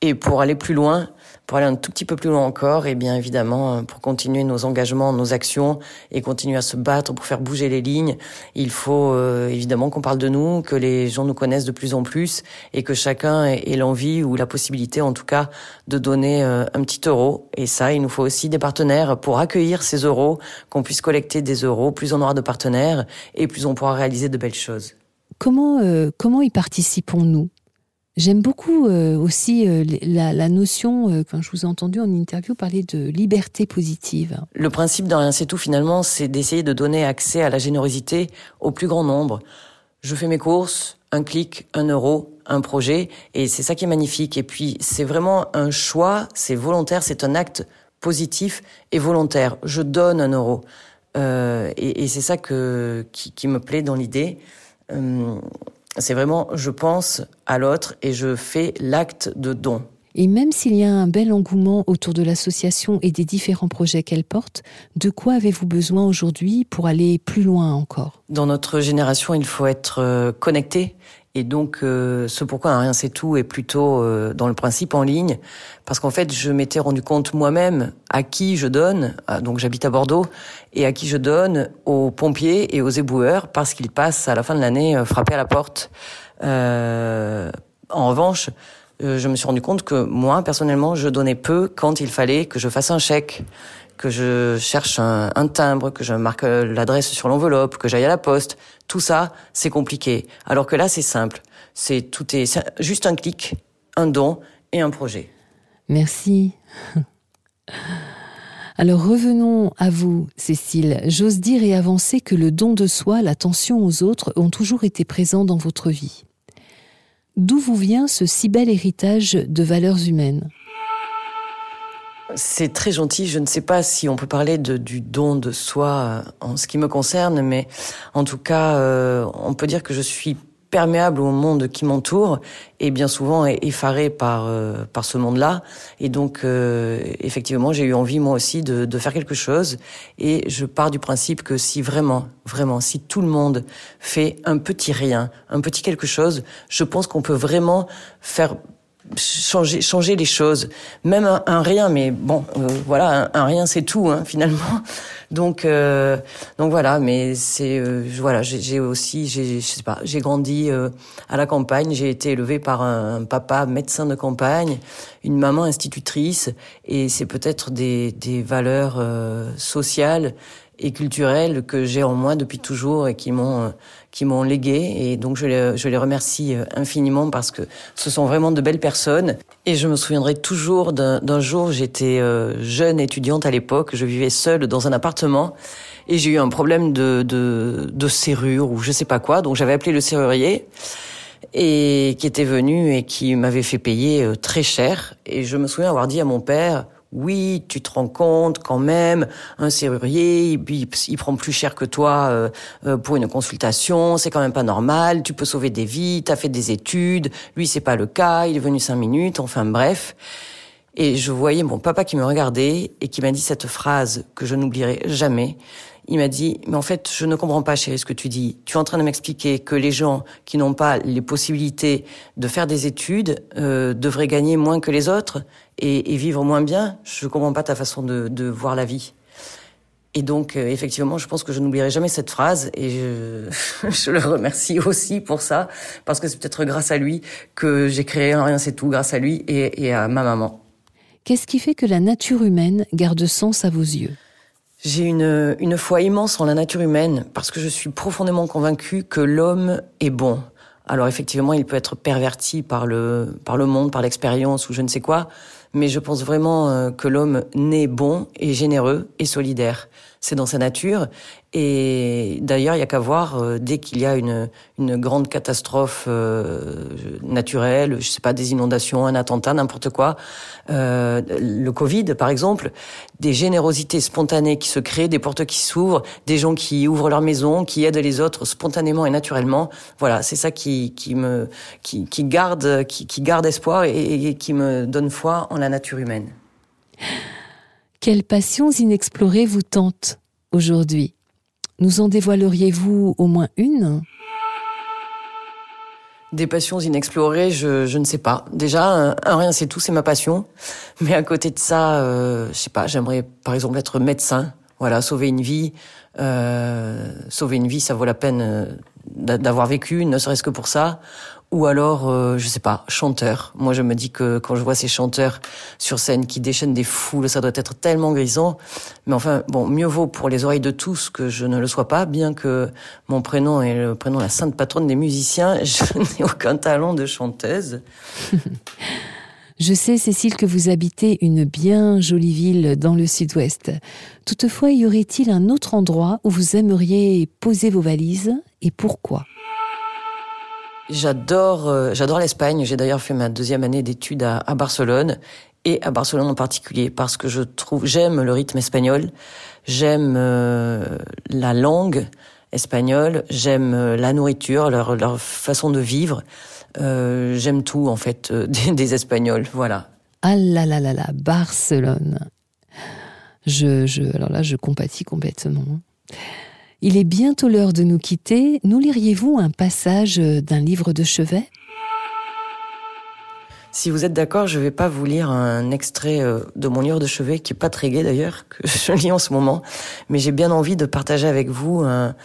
Et pour aller plus loin, pour aller un tout petit peu plus loin encore, et bien évidemment, euh, pour continuer nos engagements, nos actions et continuer à se battre pour faire bouger les lignes, il faut euh, évidemment qu'on parle de nous, que les gens nous connaissent de plus en plus et que chacun ait l'envie ou la possibilité, en tout cas, de donner euh, un petit euro. Et ça, il nous faut aussi des partenaires pour accueillir ces euros, qu'on puisse collecter des euros. Plus on aura de partenaires et plus on pourra réaliser de belles choses. Comment, comment y participons-nous? J'aime beaucoup euh, aussi euh, la, la, notion, euh, quand je vous ai entendu en interview parler de liberté positive. Le principe d'un rien c'est tout finalement, c'est d'essayer de donner accès à la générosité au plus grand nombre. Je fais mes courses, un clic, un euro, un projet, et c'est ça qui est magnifique. Et puis c'est vraiment un choix, c'est volontaire, c'est un acte positif et volontaire. Je donne un euro, et, et c'est ça que qui, qui, me plaît dans l'idée c'est vraiment je pense à l'autre et je fais l'acte de don. Et même s'il y a un bel engouement autour de l'association et des différents projets qu'elle porte, de quoi avez-vous besoin aujourd'hui pour aller plus loin encore? Dans notre génération, il faut être euh, connecté et donc, euh, ce pourquoi un rien c'est tout est plutôt euh, dans le principe en ligne, parce qu'en fait, je m'étais rendu compte moi-même à qui je donne. donc, j'habite à Bordeaux et à qui je donne aux pompiers et aux éboueurs parce qu'ils passent à la fin de l'année euh, frapper à la porte. Euh, en revanche, euh, je me suis rendu compte que moi, personnellement, je donnais peu quand il fallait que je fasse un chèque, que je cherche un, timbre, que je marque euh, l'adresse sur l'enveloppe, que j'aille à la poste. Tout ça, c'est compliqué. Alors que là, c'est simple. C'est tout est c'est juste un clic, un don et un projet. Merci. Alors revenons à vous, Cécile. J'ose dire et avancer que le don de soi, l'attention aux autres ont toujours été présents dans votre vie. D'où vous vient ce si bel héritage de valeurs humaines? C'est très gentil. Je ne sais pas si on peut parler du don de soi en ce qui me concerne, mais en tout cas, euh, on peut dire que je suis perméable au monde qui m'entoure et bien souvent effaré par euh, par ce monde-là. Et donc euh, effectivement, j'ai eu envie moi aussi de, de faire quelque chose. Et je pars du principe que si vraiment, vraiment, si tout le monde fait un petit rien, un petit quelque chose, je pense qu'on peut vraiment faire changer changer les choses. Même un, un rien mais bon euh, voilà un, un rien c'est tout hein, finalement. Donc euh, donc voilà mais c'est euh, voilà j'ai aussi je sais pas j'ai grandi euh, à la campagne. J'ai été élevé par un, papa médecin de campagne une maman institutrice et c'est peut-être des des valeurs euh, sociales et culturelles que j'ai en moi depuis toujours et qui m'ont qui m'ont légué. Et donc je les, je les remercie euh, infiniment parce que ce sont vraiment de belles personnes. Et je me souviendrai toujours d'un jour j'étais euh, jeune étudiante à l'époque je vivais seule dans un appartement et j'ai eu un problème de, de, de serrure ou je sais pas quoi. Donc j'avais appelé le serrurier et qui était venu et qui m'avait fait payer euh, très cher. Et je me souviens avoir dit à mon père oui, tu te rends compte quand même, un serrurier, il, prend plus cher que toi euh, euh, pour une consultation, c'est quand même pas normal, tu peux sauver des vies, t'as fait des études, lui c'est pas le cas, il est venu cinq minutes, enfin bref. Et je voyais mon papa qui me regardait et qui m'a dit cette phrase que je n'oublierai jamais. Il m'a dit, mais en fait, je ne comprends pas, chérie, ce que tu dis. Tu es en train de m'expliquer que les gens qui n'ont pas les possibilités de faire des études euh, devraient gagner moins que les autres et, vivre moins bien. Je ne comprends pas ta façon de, voir la vie. Et donc, euh, effectivement, je pense que je n'oublierai jamais cette phrase et je, je, le remercie aussi pour ça, parce que c'est peut-être grâce à lui que j'ai créé un Rien c'est tout, grâce à lui et, et à ma maman. Qu'est-ce qui fait que la nature humaine garde sens à vos yeux? J'ai une, une foi immense en la nature humaine parce que je suis profondément convaincue que l'homme est bon. Alors effectivement, il peut être perverti par le, par le monde, par l'expérience ou je ne sais quoi, mais je pense vraiment euh, que l'homme naît bon et généreux et solidaire. C'est dans sa nature. Et d'ailleurs, il y a qu'à voir euh, dès qu'il y a une, une grande catastrophe euh, naturelle, je sais pas, des inondations, un attentat, n'importe quoi, euh, le Covid par exemple, des générosités spontanées qui se créent, des portes qui s'ouvrent, des gens qui ouvrent leur maison, qui aident les autres spontanément et naturellement. Voilà, c'est ça qui, qui me qui, qui garde qui, qui garde espoir et, et qui me donne foi en la nature humaine. Quelles passions inexplorées vous tentent aujourd'hui? Nous en dévoileriez-vous au moins une? Des passions inexplorées, je, ne sais pas. Déjà, un, un rien c'est tout, c'est ma passion. Mais à côté de ça, euh, je sais pas, j'aimerais par exemple être médecin. Voilà, sauver une vie. Euh, sauver une vie, ça vaut la peine euh, d'avoir vécu, ne serait-ce que pour ça ou alors, euh, je sais pas, chanteur. Moi, je me dis que quand je vois ces chanteurs sur scène qui déchaînent des foules, ça doit être tellement grisant. Mais enfin, bon, mieux vaut pour les oreilles de tous que je ne le sois pas, bien que mon prénom est le prénom de la sainte patronne des musiciens. Je n'ai aucun talent de chanteuse. Je sais, Cécile, que vous habitez une bien jolie ville dans le sud-ouest. Toutefois, y aurait-il un autre endroit où vous aimeriez poser vos valises et pourquoi? J'adore, euh, j'adore l'Espagne. J'ai d'ailleurs fait ma deuxième année d'études à, à, Barcelone et à Barcelone en particulier parce que je trouve, j'aime le rythme espagnol, j'aime euh, la langue espagnole, j'aime euh, la nourriture, leur, leur façon de vivre. Euh, j'aime tout en fait euh, des, des, Espagnols. Voilà. Ah là là là là, Barcelone. Je, je, alors là, je compatis complètement. Il est bientôt l'heure de nous quitter. Nous liriez-vous un passage d'un livre de chevet? Si vous êtes d'accord, je vais pas vous lire un extrait de mon livre de chevet, qui est pas très gai d'ailleurs, que je lis en ce moment, mais j'ai bien envie de partager avec vous un,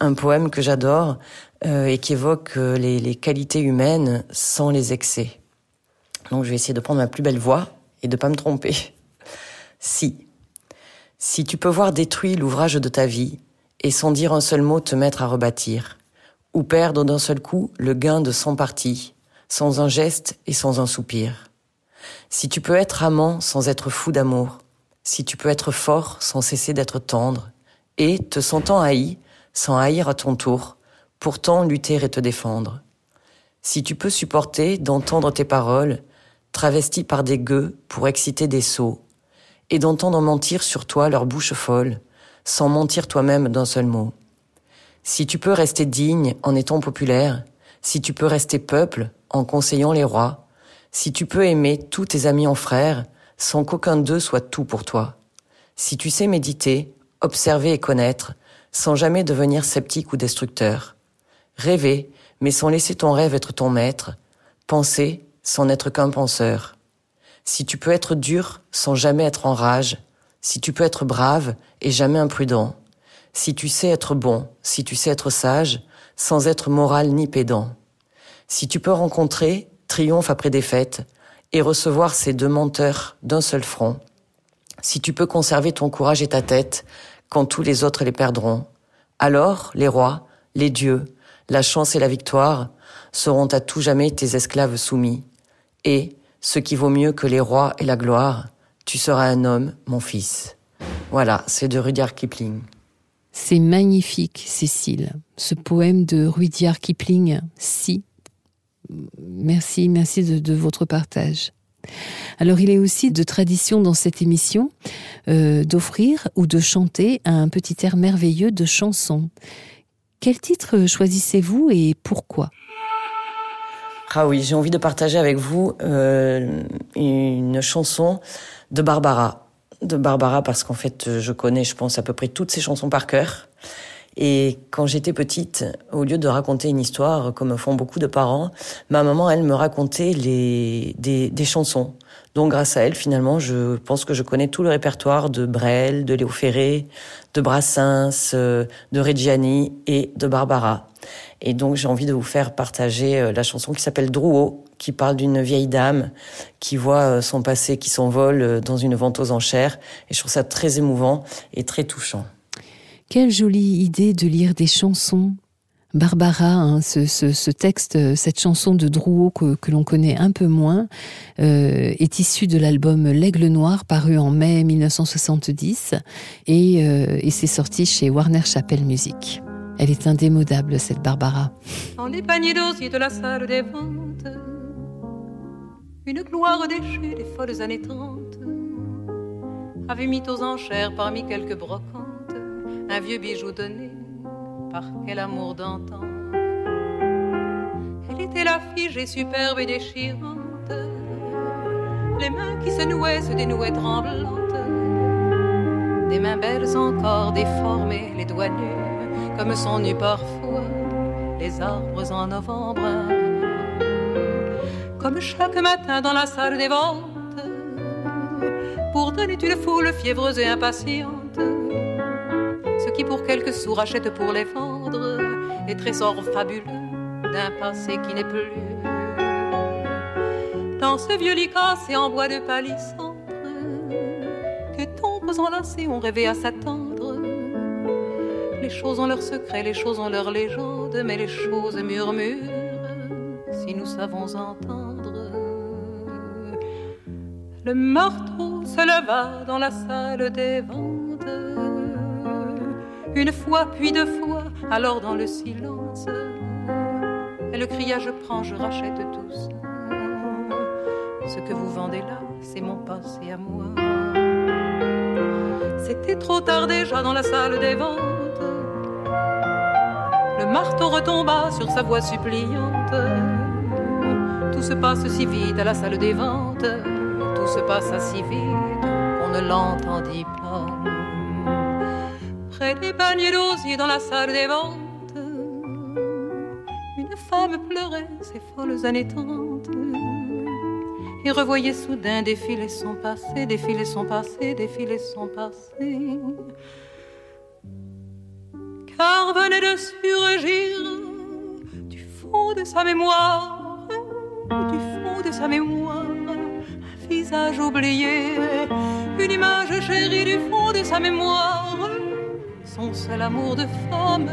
un poème que j'adore euh, et qui évoque les, les qualités humaines sans les excès. Donc je vais essayer de prendre ma plus belle voix et de pas me tromper. Si. Si tu peux voir détruit l'ouvrage de ta vie et sans dire un seul mot te mettre à rebâtir, ou perdre d'un seul coup le gain de cent parties, sans un geste et sans un soupir. Si tu peux être amant sans être fou d'amour, si tu peux être fort sans cesser d'être tendre, et, te sentant haï, sans haïr à ton tour, pourtant lutter et te défendre. Si tu peux supporter d'entendre tes paroles, travesties par des gueux pour exciter des sots, et d'entendre mentir sur toi leur bouche folle, sans mentir toi-même d'un seul mot. Si tu peux rester digne en étant populaire, si tu peux rester peuple en conseillant les rois, si tu peux aimer tous tes amis en frères, sans qu'aucun d'eux soit tout pour toi, si tu sais méditer, observer et connaître, sans jamais devenir sceptique ou destructeur, rêver, mais sans laisser ton rêve être ton maître, penser sans n'être qu'un penseur, si tu peux être dur sans jamais être en rage, si tu peux être brave et jamais imprudent, si tu sais être bon, si tu sais être sage, sans être moral ni pédant, si tu peux rencontrer triomphe après défaite, et recevoir ces deux menteurs d'un seul front, si tu peux conserver ton courage et ta tête quand tous les autres les perdront, alors les rois, les dieux, la chance et la victoire seront à tout jamais tes esclaves soumis. Et, ce qui vaut mieux que les rois et la gloire, tu seras un homme, mon fils. Voilà, c'est de Rudyard Kipling. C'est magnifique, Cécile. Ce poème de Rudyard Kipling, si Merci, merci de, votre partage. Alors il est aussi de tradition dans cette émission euh, d'offrir ou de chanter un petit air merveilleux de chanson. Quel titre choisissez-vous et pourquoi? Ah oui, j'ai envie de partager avec vous euh, une chanson de Barbara. De Barbara parce qu'en fait je connais je pense à peu près toutes ses chansons par cœur. Et quand j'étais petite, au lieu de raconter une histoire, comme font beaucoup de parents, ma maman, elle me racontait les, des, des chansons. Donc grâce à elle, finalement, je pense que je connais tout le répertoire de Brel, de Léo Ferré, de Brassens, euh, de Reggiani et de Barbara. Et donc j'ai envie de vous faire partager euh, la chanson qui s'appelle Drouot, qui parle d'une vieille dame qui voit euh, son passé qui s'envole dans une vente aux enchères. Et je trouve ça très émouvant et très touchant. Quelle jolie idée de lire des chansons. Barbara, hein, ce, texte, cette chanson de Drouot que, l'on connaît un peu moins, euh, est issue de l'album L'Aigle Noir paru en mai 1970 et, euh, et c'est sorti chez Warner Chappell Music. Elle est indémodable, cette Barbara. Dans les paniers d'osier de la salle des ventes, une gloire déchue des folles années 30 avait mis aux enchères parmi quelques brocantes un vieux bijou donné par quel amour d'antan. Elle était la figée superbe et déchirante, les mains qui se nouaient se dénouaient tremblantes, des mains belles encore déformées, les doigts nus, comme sont nus parfois les arbres en novembre. Comme chaque matin dans la salle des ventes, pour donner une foule fiévreuse et impatiente qui pour quelques sous rachètent pour les vendre les trésors fabuleux d'un passé qui n'est plus. Dans ce vieux lit cassé en bois de palissandre, que tombes enlacés ont rêvé à s'attendre. Les choses ont leur secret, les choses ont leur légende, mais les choses murmurent si nous savons entendre. Le marteau se leva dans la salle des ventes une fois, puis deux fois, alors dans le silence, elle cria Je prends, je rachète tout. Ce que vous vendez là, c'est mon passé à moi. C'était trop tard déjà dans la salle des ventes. Le marteau retomba sur sa voix suppliante. Tout se passe si vite à la salle des ventes. Se passa si vite qu'on ne l'entendit pas près des paniers d'osier dans la salle des ventes. Une femme pleurait ses folles années trente et revoyait soudain défiler son passé, défiler son passé, défiler son passé. Car venait de surgir du fond de sa mémoire, du fond de sa mémoire, visage oublié, une image chérie du fond de sa mémoire, son seul amour de femme,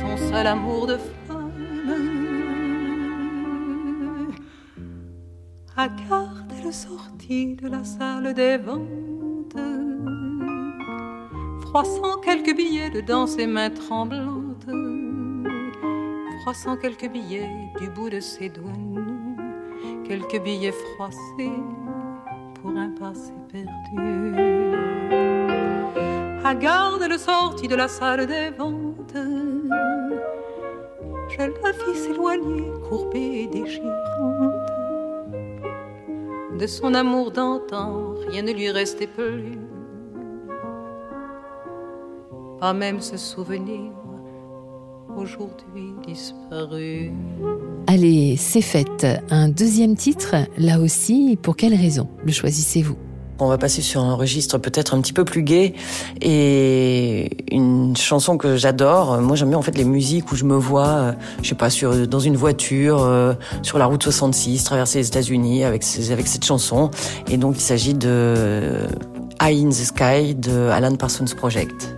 son seul amour de femme. À garde, elle sortit de la salle des ventes, froissant quelques billets dedans ses mains tremblantes froissant quelques billets du bout de ses doigts quelques billets froissés pour un passé perdu. À garde le sortit de la salle des ventes, je la vis s'éloigner, courbée et déchirante. De son amour d'antan, rien ne lui restait plus, pas même ce souvenir aujourd'hui disparu. Allez, c'est fait. Un deuxième titre, là aussi, pour quelle raison le choisissez-vous? On va passer sur un registre peut-être un petit peu plus gai et une chanson que j'adore. Moi, j'aime bien en fait les musiques où je me vois, euh, je sais pas, sur dans une voiture euh, sur la route 66, traverser les États-Unis avec avec cette chanson. Et donc, il s'agit de Eye in the Sky de Alan Parsons Project.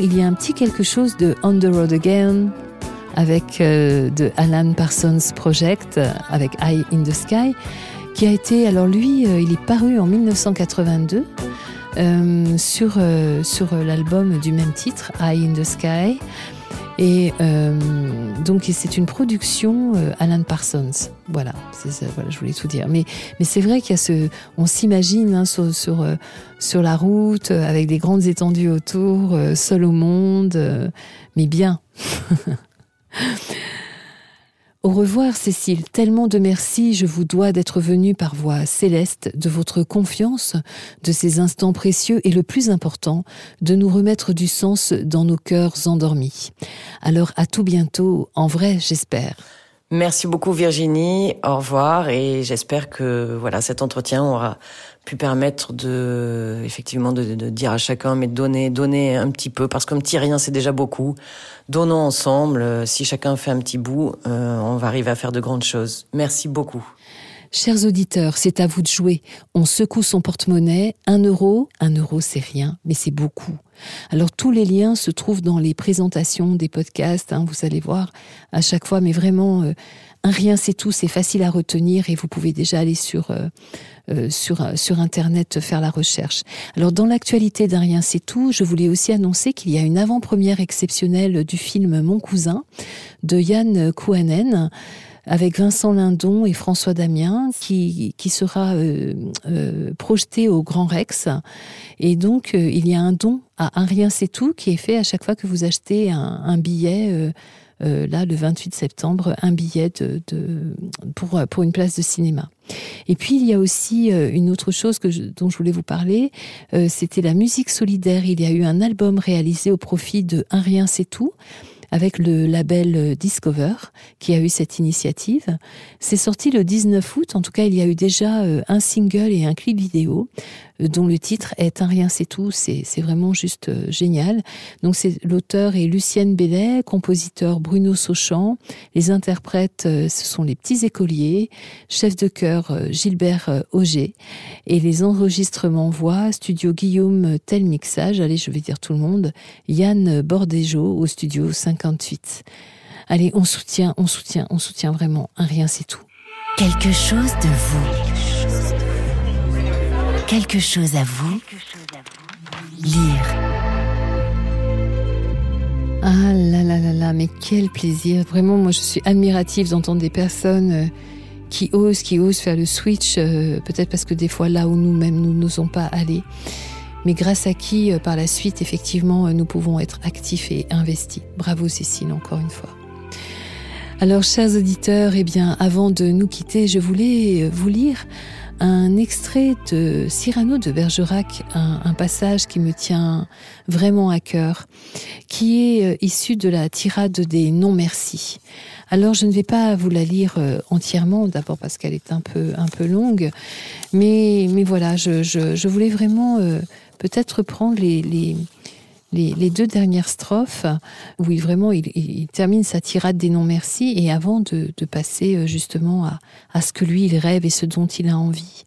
Il y a un petit quelque chose de On the Road Again avec euh, de Alan Parsons Project avec Eye in the Sky qui a été alors lui euh, il est paru en 1982 euh, sur sur l'album du même titre Eye in the Sky et euh, donc c'est une production euh, Alan Parsons. Voilà, ça, voilà, je voulais tout dire. Mais mais c'est vrai qu'il y a ce, on s'imagine hein, sur sur euh, sur la route euh, avec des grandes étendues autour, euh, seul au monde, euh, mais bien. Au revoir Cécile, tellement de merci, je vous dois d'être venue par voie céleste, de votre confiance, de ces instants précieux et le plus important, de nous remettre du sens dans nos cœurs endormis. Alors à tout bientôt, en vrai j'espère. Merci beaucoup Virginie, au revoir et j'espère que voilà cet entretien aura pu permettre de effectivement de, dire à chacun mais de donner donner un petit peu parce qu'un petit rien c'est déjà beaucoup. Donnons ensemble, si chacun fait un petit bout, euh, on va arriver à faire de grandes choses. Merci beaucoup. Chers auditeurs, c'est à vous de jouer. On secoue son porte-monnaie. Un euro, un euro c'est rien, mais c'est beaucoup. Alors tous les liens se trouvent dans les présentations des podcasts, hein, vous allez voir à chaque fois, mais vraiment, euh, un rien c'est tout, c'est facile à retenir et vous pouvez déjà aller sur, euh, euh, sur, sur Internet faire la recherche. Alors dans l'actualité d'un rien c'est tout, je voulais aussi annoncer qu'il y a une avant-première exceptionnelle du film Mon cousin de Yann Kouanen avec Vincent Lindon et François Damien, qui, qui sera euh, euh, projeté au Grand Rex. Et donc, euh, il y a un don à Un Rien C'est Tout qui est fait à chaque fois que vous achetez un, billet. Là, le 28 septembre, un billet pour, pour une place de cinéma. Et puis, il y a aussi une autre chose que dont je voulais vous parler, c'était la musique solidaire. Il y a eu un album réalisé au profit de Un Rien C'est Tout avec le label Discover qui a eu cette initiative. C'est sorti le 19 août, en tout cas il y a eu déjà euh, un single et un clip vidéo euh, dont le titre est Un rien c'est tout, c'est vraiment juste euh, génial. Donc c'est l'auteur est Lucienne Bellet, compositeur Bruno Sauchamp, les interprètes ce sont les petits écoliers, chef de chœur Gilbert Auger et les enregistrements voix studio Guillaume Tel Mixage, allez je vais dire tout le monde, Yann Bordejo au studio 5 58. Allez, on soutient, on soutient, on soutient vraiment. Un rien, c'est tout. Quelque chose de vous. Quelque chose à vous. Lire. Ah là là là là, mais quel plaisir. Vraiment, moi, je suis admirative d'entendre des personnes euh, qui osent, qui osent faire le switch, euh, peut-être parce que des fois, là où nous-mêmes, nous n'osons pas aller, mais grâce à qui, euh, par la suite, effectivement, nous pouvons être actifs et investis. Bravo Cécile, encore une fois. Alors, chers auditeurs, eh bien, avant de nous quitter, je voulais vous lire un extrait de Cyrano de Bergerac, un, un passage qui me tient vraiment à cœur, qui est euh, issu de la tirade des non-merci. Alors je ne vais pas vous la lire euh, entièrement, d'abord parce qu'elle est un peu un peu longue, mais mais voilà, je, je, je voulais vraiment euh, peut-être prendre les, les les, deux dernières strophes où il vraiment il, termine sa tirade des non merci et avant de, passer euh, justement à, à ce que lui il rêve et ce dont il a envie.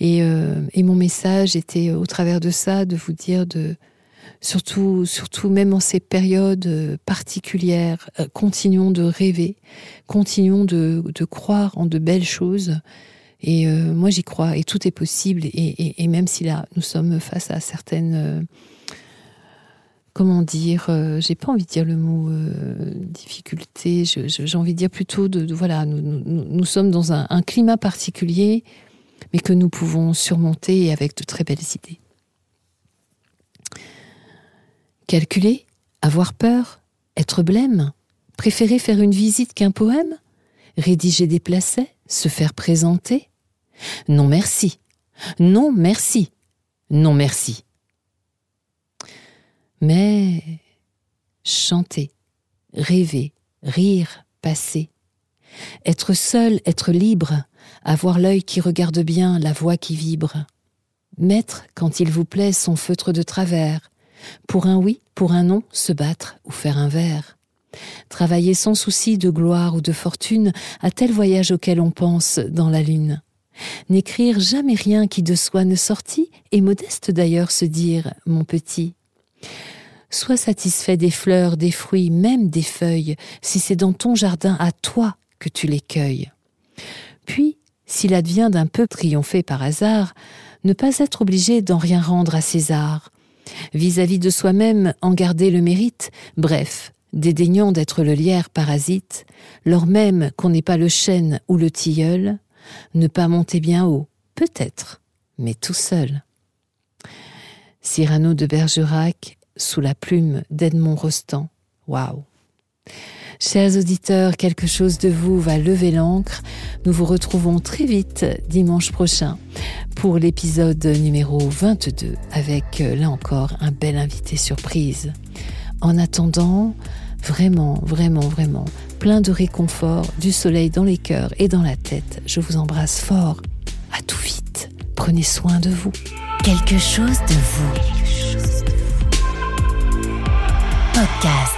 Et, euh, et mon message était au travers de ça de vous dire de surtout surtout même en ces périodes euh, particulières continuons de rêver continuons de, de croire en de belles choses et moi j'y crois et tout est possible et, et, même si là nous sommes face à certaines comment dire, euh, j'ai pas envie de dire le mot euh, difficulté, j'ai envie de dire plutôt de, voilà, nous, sommes dans un, climat particulier, mais que nous pouvons surmonter avec de très belles idées. Calculer, avoir peur, être blême, préférer faire une visite qu'un poème, rédiger des placets, se faire présenter. Non merci, non merci, non merci mais chanter, rêver, rire, passer, être seul, être libre, avoir l'œil qui regarde bien, la voix qui vibre, mettre, quand il vous plaît, son feutre de travers, pour un oui, pour un non, se battre ou faire un vers. Travailler sans souci de gloire ou de fortune à tel voyage auquel on pense dans la lune. N'écrire jamais rien qui de soi ne sortit, et modeste d'ailleurs se dire, mon petit, Sois satisfait des fleurs, des fruits, même des feuilles, si c'est dans ton jardin à toi que tu les cueilles. Puis, s'il advient d'un peu triompher par hasard, ne pas être obligé d'en rien rendre à César. Vis-à-vis de soi-même, en garder le mérite, bref, dédaignant d'être le lierre parasite, lors même qu'on n'est pas le chêne ou le tilleul, ne pas monter bien haut, peut-être, mais tout seul. Cyrano de Bergerac, sous la plume d'Edmond Rostand. Waouh! Chers auditeurs, quelque chose de vous va lever l'encre. Nous vous retrouvons très vite dimanche prochain pour l'épisode numéro 22 avec euh, là encore un bel invité surprise. En attendant, vraiment, vraiment, vraiment, plein de réconfort, du soleil dans les cœurs et dans la tête. Je vous embrasse fort. À tout vite. Prenez soin de vous. Quelque chose de vous. Podcast.